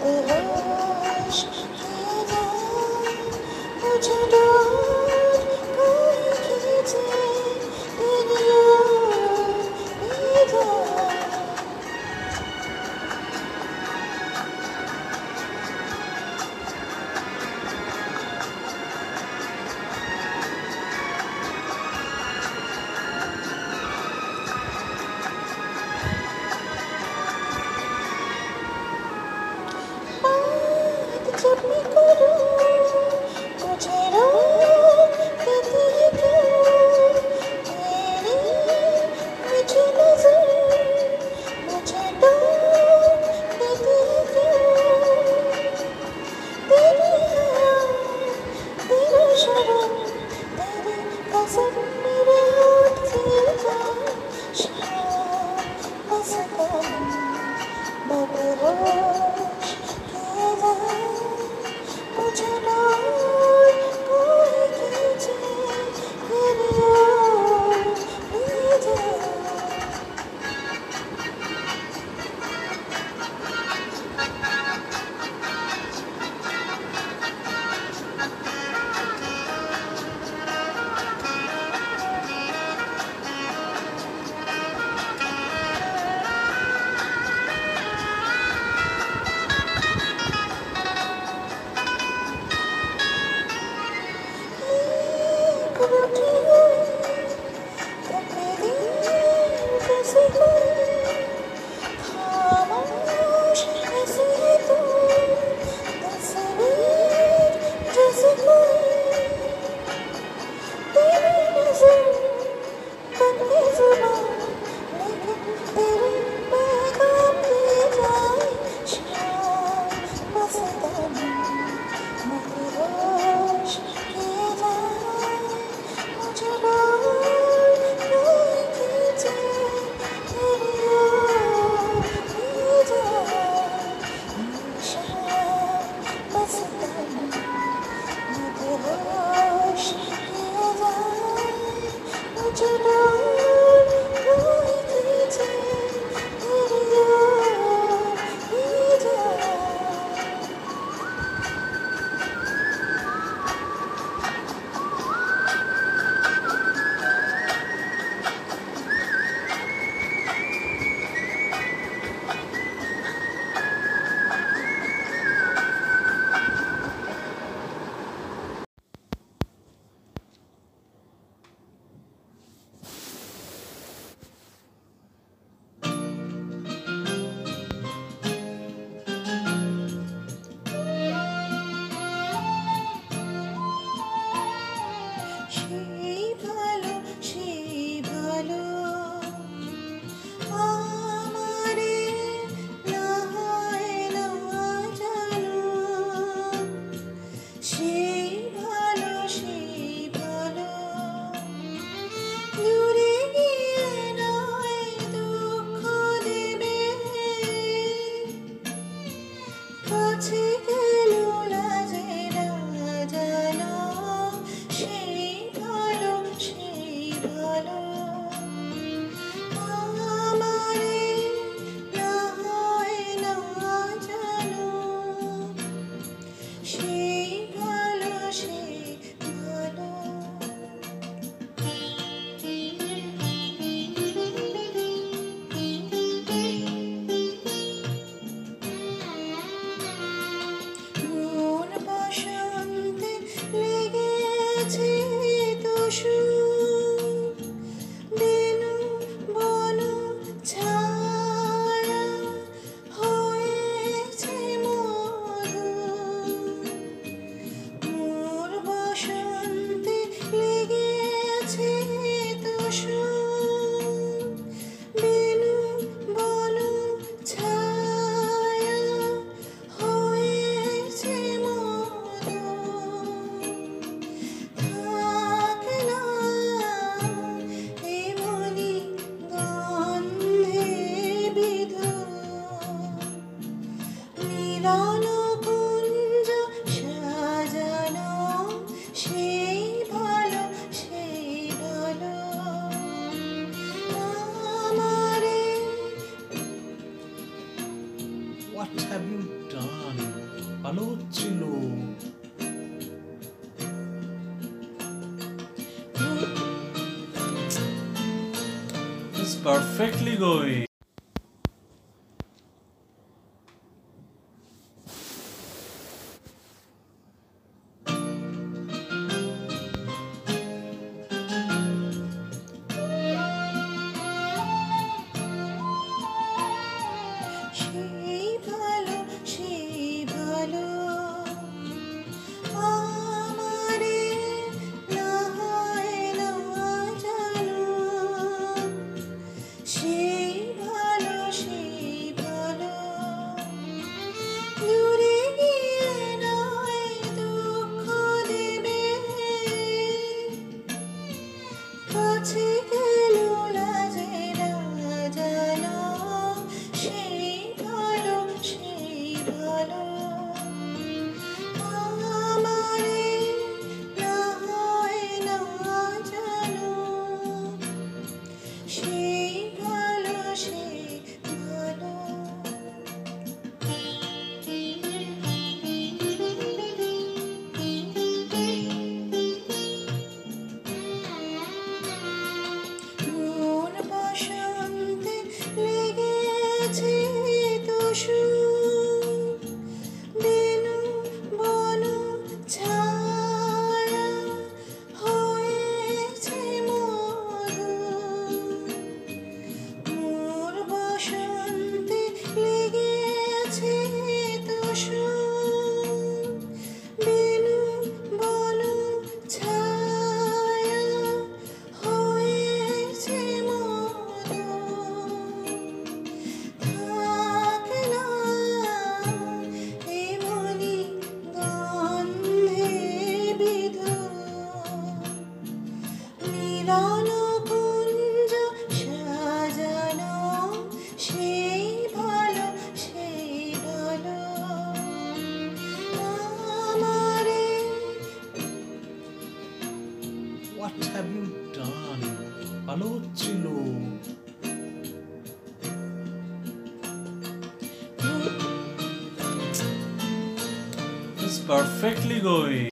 the hush. Listen. to What have you done? Hello, ছিল hmm. It's perfectly going. What have you done? Hello, ছিল hmm. It's perfectly going.